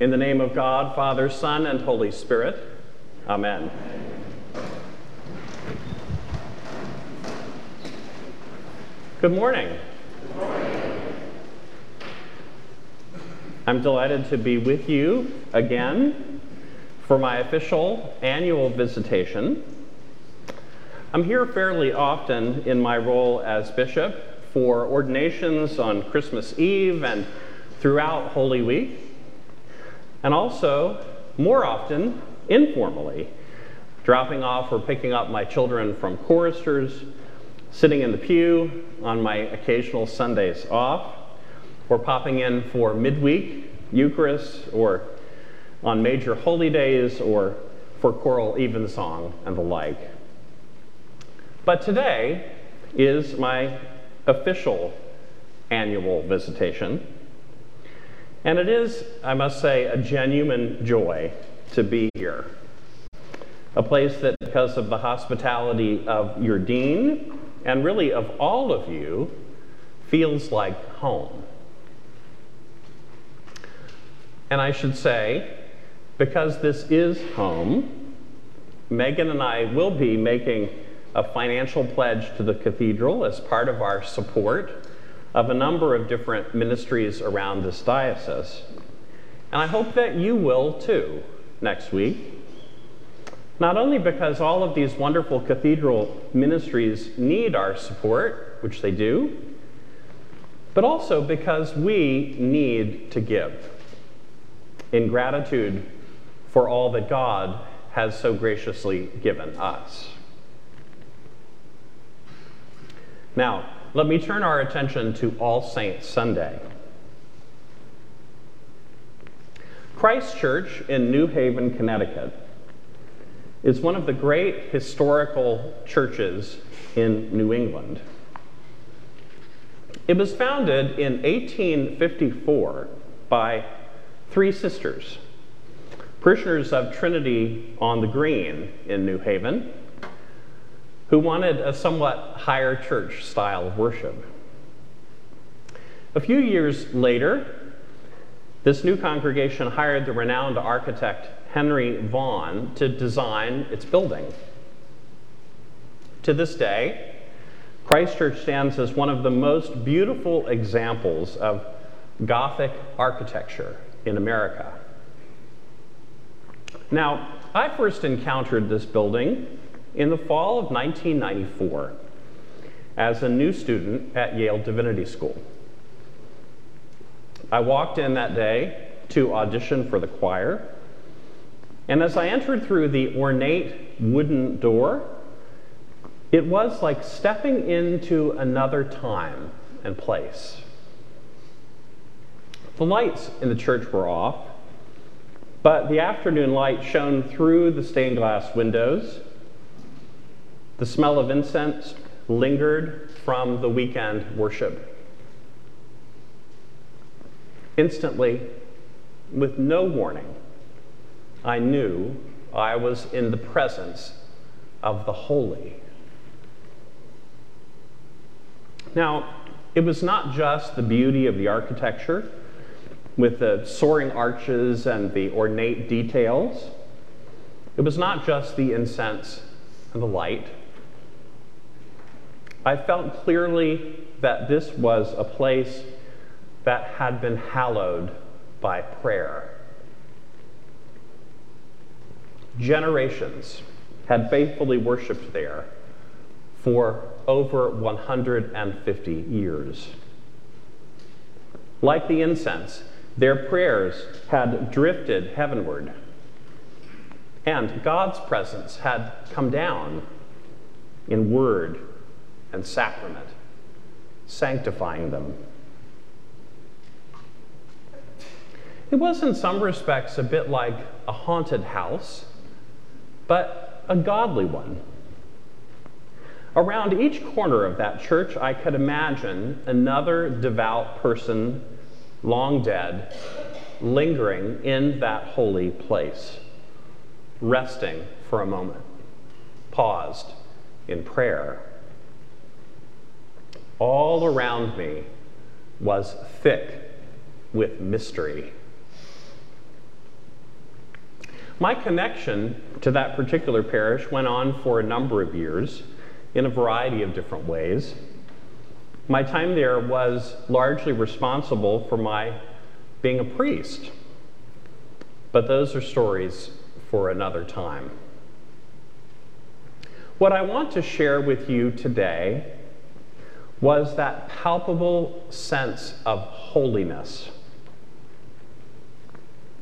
In the name of God, Father, Son, and Holy Spirit. Amen. Good morning. I'm delighted to be with you again for my official annual visitation. I'm here fairly often in my role as bishop for ordinations on Christmas Eve and throughout Holy Week, and also more often informally, dropping off or picking up my children from choristers, sitting in the pew on my occasional Sundays off or popping in for midweek Eucharist or on major holy days or for choral evensong and the like. But today is my official annual visitation. And it is, I must say, a genuine joy to be here. A place that, because of the hospitality of your dean and really of all of you, feels like home. And I should say, because this is home, Megan and I will be making a financial pledge to the cathedral as part of our support of a number of different ministries around this diocese. And I hope that you will too next week. Not only because all of these wonderful cathedral ministries need our support, which they do, but also because we need to give in gratitude for all that God has so graciously given us. Now, let me turn our attention to All Saints Sunday. Christ Church in New Haven, Connecticut is one of the great historical churches in New England. It was founded in 1854 by three sisters, parishioners of Trinity on the Green in New Haven, who wanted a somewhat higher church style of worship. A few years later, this new congregation hired the renowned architect Henry Vaughan to design its building. To this day, Christ Church stands as one of the most beautiful examples of Gothic architecture in America. Now, I first encountered this building in the fall of 1994 as a new student at Yale Divinity School. I walked in that day to audition for the choir, and as I entered through the ornate wooden door, it was like stepping into another time and place. The lights in the church were off, but the afternoon light shone through the stained glass windows. The smell of incense lingered from the weekend worship. Instantly, with no warning, I knew I was in the presence of the holy. Now, it was not just the beauty of the architecture with the soaring arches and the ornate details. It was not just the incense and the light. I felt clearly that this was a place that had been hallowed by prayer. Generations had faithfully worshiped there for over 150 years. Like the incense, their prayers had drifted heavenward, and God's presence had come down in word and sacrament, sanctifying them. It was, in some respects, a bit like a haunted house, but a godly one. Around each corner of that church, I could imagine another devout person long dead, lingering in that holy place, resting for a moment, paused in prayer. All around me was thick with mystery. My connection to that particular parish went on for a number of years in a variety of different ways. My time there was largely responsible for my being a priest, but those are stories for another time. What I want to share with you today was that palpable sense of holiness,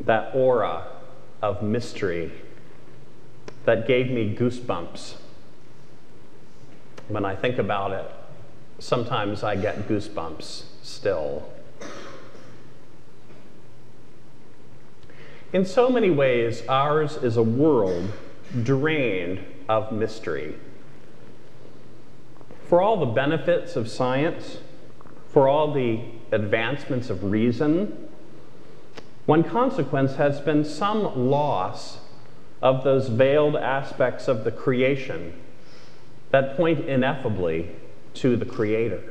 that aura of mystery that gave me goosebumps. When I think about it, sometimes I get goosebumps still. In so many ways, ours is a world drained of mystery. For all the benefits of science, for all the advancements of reason, one consequence has been some loss of those veiled aspects of the creation that point ineffably to the Creator.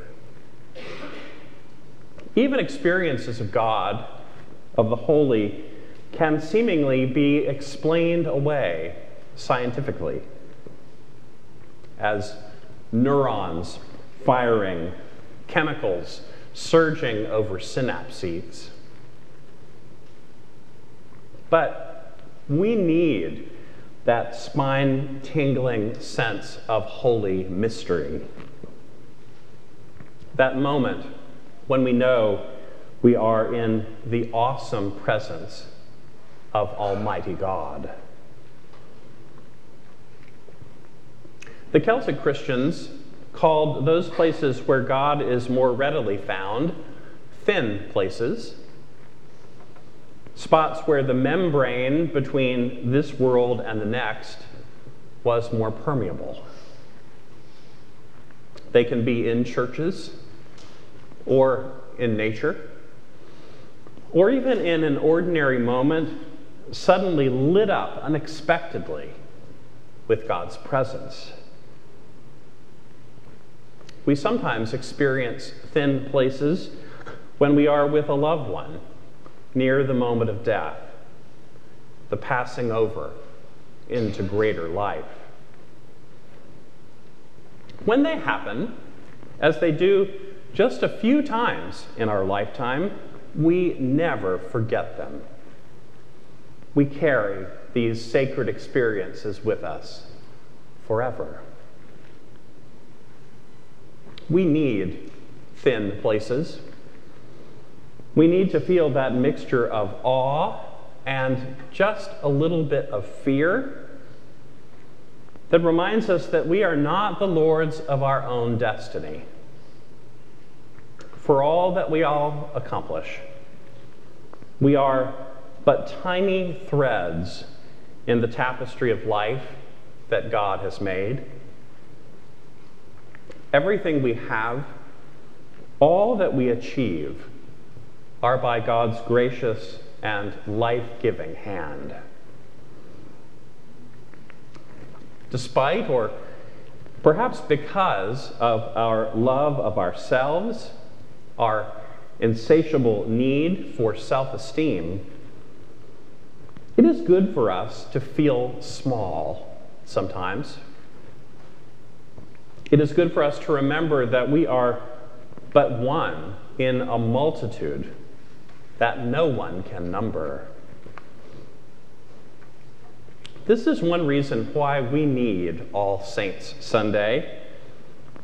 Even experiences of God, of the holy, can seemingly be explained away scientifically as neurons firing, chemicals surging over synapses. But we need that spine tingling sense of holy mystery. That moment when we know we are in the awesome presence of Almighty God. The Celtic Christians called those places where God is more readily found thin places, spots where the membrane between this world and the next was more permeable. They can be in churches or in nature, or even in an ordinary moment, suddenly lit up unexpectedly with God's presence. We sometimes experience thin places when we are with a loved one near the moment of death, the passing over into greater life. When they happen, as they do just a few times in our lifetime, we never forget them. We carry these sacred experiences with us forever. We need thin places. We need to feel that mixture of awe and just a little bit of fear that reminds us that we are not the lords of our own destiny. For all that we all accomplish, we are but tiny threads in the tapestry of life that God has made. Everything we have, all that we achieve, are by God's gracious and life giving hand. Despite, or perhaps because of our love of ourselves, our insatiable need for self esteem, it is good for us to feel small sometimes. It is good for us to remember that we are but one in a multitude that no one can number. This is one reason why we need All Saints Sunday,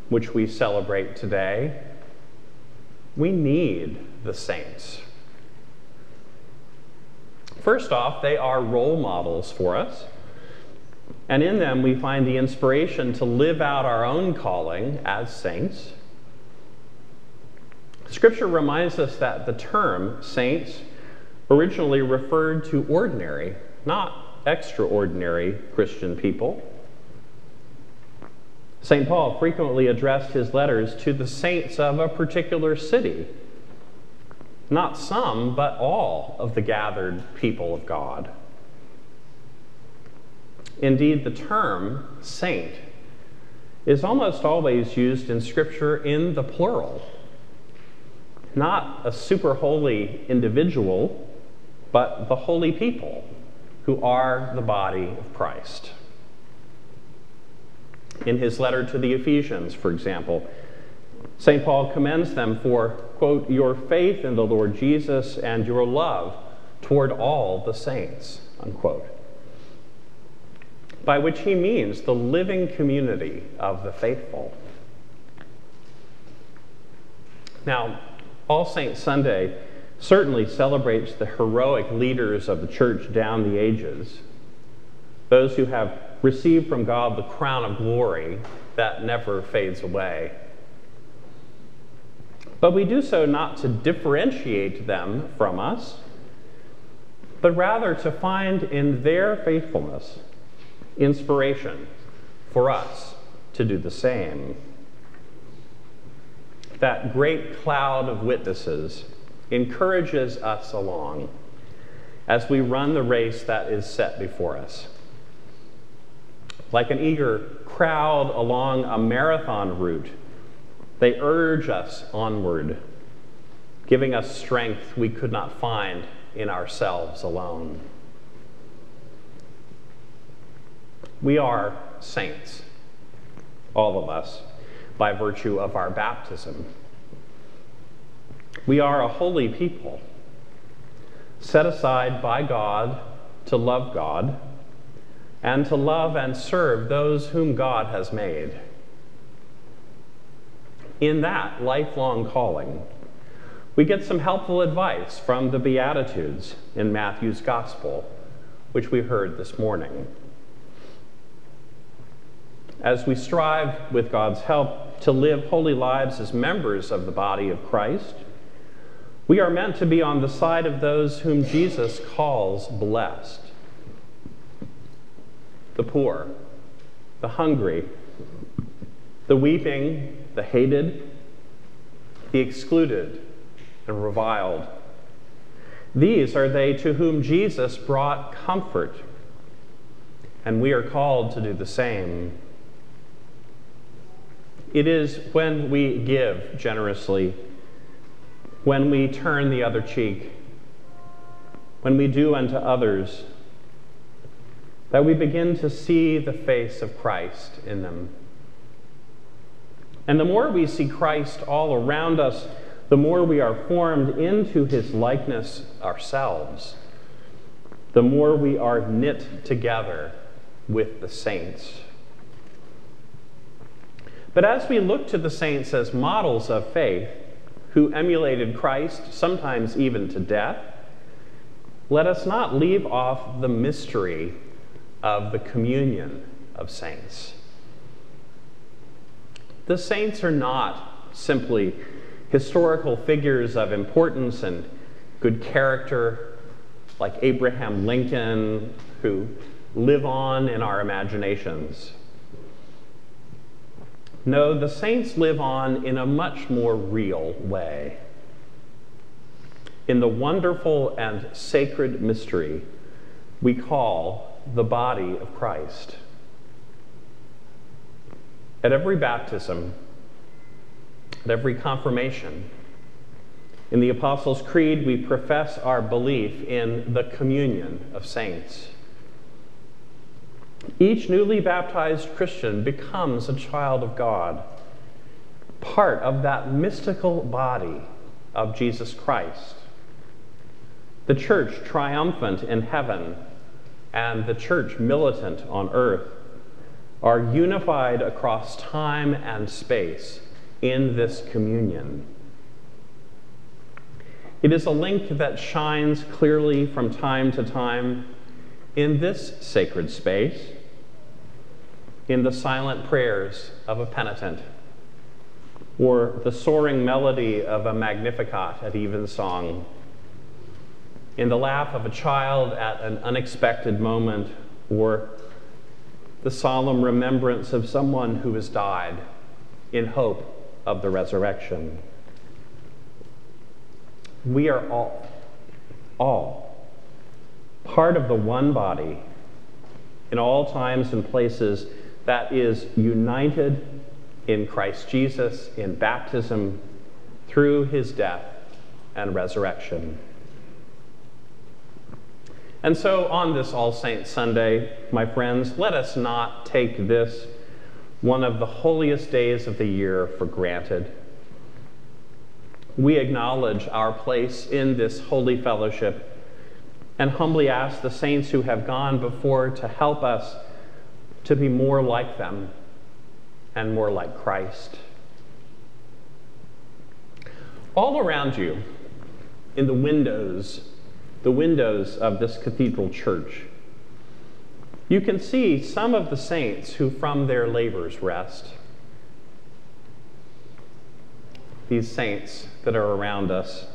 which we celebrate today. We need the saints. First off, they are role models for us. And in them, we find the inspiration to live out our own calling as saints. Scripture reminds us that the term saints originally referred to ordinary, not extraordinary Christian people. St. Paul frequently addressed his letters to the saints of a particular city not some, but all of the gathered people of God. Indeed, the term saint is almost always used in Scripture in the plural. Not a super holy individual, but the holy people who are the body of Christ. In his letter to the Ephesians, for example, St. Paul commends them for, quote, your faith in the Lord Jesus and your love toward all the saints, unquote. By which he means the living community of the faithful. Now, All Saints Sunday certainly celebrates the heroic leaders of the church down the ages, those who have received from God the crown of glory that never fades away. But we do so not to differentiate them from us, but rather to find in their faithfulness inspiration for us to do the same. That great cloud of witnesses encourages us along as we run the race that is set before us. Like an eager crowd along a marathon route, they urge us onward, giving us strength we could not find in ourselves alone. We are saints, all of us, by virtue of our baptism. We are a holy people, set aside by God to love God and to love and serve those whom God has made. In that lifelong calling, we get some helpful advice from the Beatitudes in Matthew's Gospel, which we heard this morning. As we strive, with God's help, to live holy lives as members of the body of Christ, we are meant to be on the side of those whom Jesus calls blessed the poor, the hungry, the weeping, the hated, the excluded, and reviled. These are they to whom Jesus brought comfort, and we are called to do the same. It is when we give generously when we turn the other cheek, when we do unto others, that we begin to see the face of Christ in them. And the more we see Christ all around us, the more we are formed into his likeness ourselves, the more we are knit together with the saints. But as we look to the saints as models of faith, who emulated Christ, sometimes even to death, let us not leave off the mystery of the communion of saints. The saints are not simply historical figures of importance and good character, like Abraham Lincoln, who live on in our imaginations. No, the saints live on in a much more real way. In the wonderful and sacred mystery we call the body of Christ. At every baptism, at every confirmation, in the Apostles' Creed, we profess our belief in the communion of saints. Each newly baptized Christian becomes a child of God, part of that mystical body of Jesus Christ. The church triumphant in heaven and the church militant on earth are unified across time and space in this communion. It is a link that shines clearly from time to time in this sacred space in the silent prayers of a penitent or the soaring melody of a magnificat at evensong, in the laugh of a child at an unexpected moment, or the solemn remembrance of someone who has died in hope of the resurrection. We are all, all part of the one body in all times and places that is united in Christ Jesus in baptism through his death and resurrection. And so, on this All Saints Sunday, my friends, let us not take this, one of the holiest days of the year, for granted. We acknowledge our place in this holy fellowship and humbly ask the saints who have gone before to help us to be more like them and more like Christ. All around you, in the windows, the windows of this cathedral church, you can see some of the saints who from their labors rest. These saints that are around us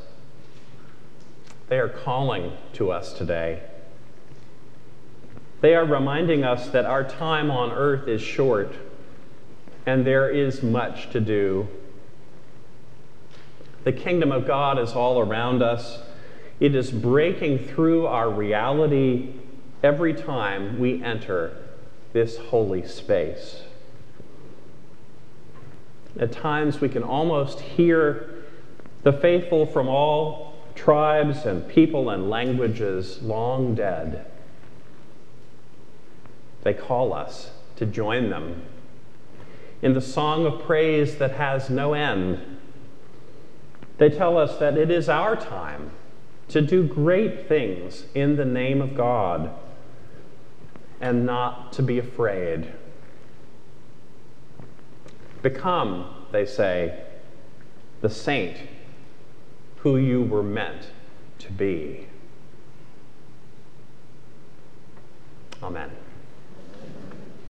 they are calling to us today. They are reminding us that our time on earth is short and there is much to do. The kingdom of God is all around us. It is breaking through our reality every time we enter this holy space. At times, we can almost hear the faithful from all tribes and people and languages long dead. They call us to join them in the song of praise that has no end. They tell us that it is our time to do great things in the name of God and not to be afraid. Become, they say, the saint who you were meant to be. Amen.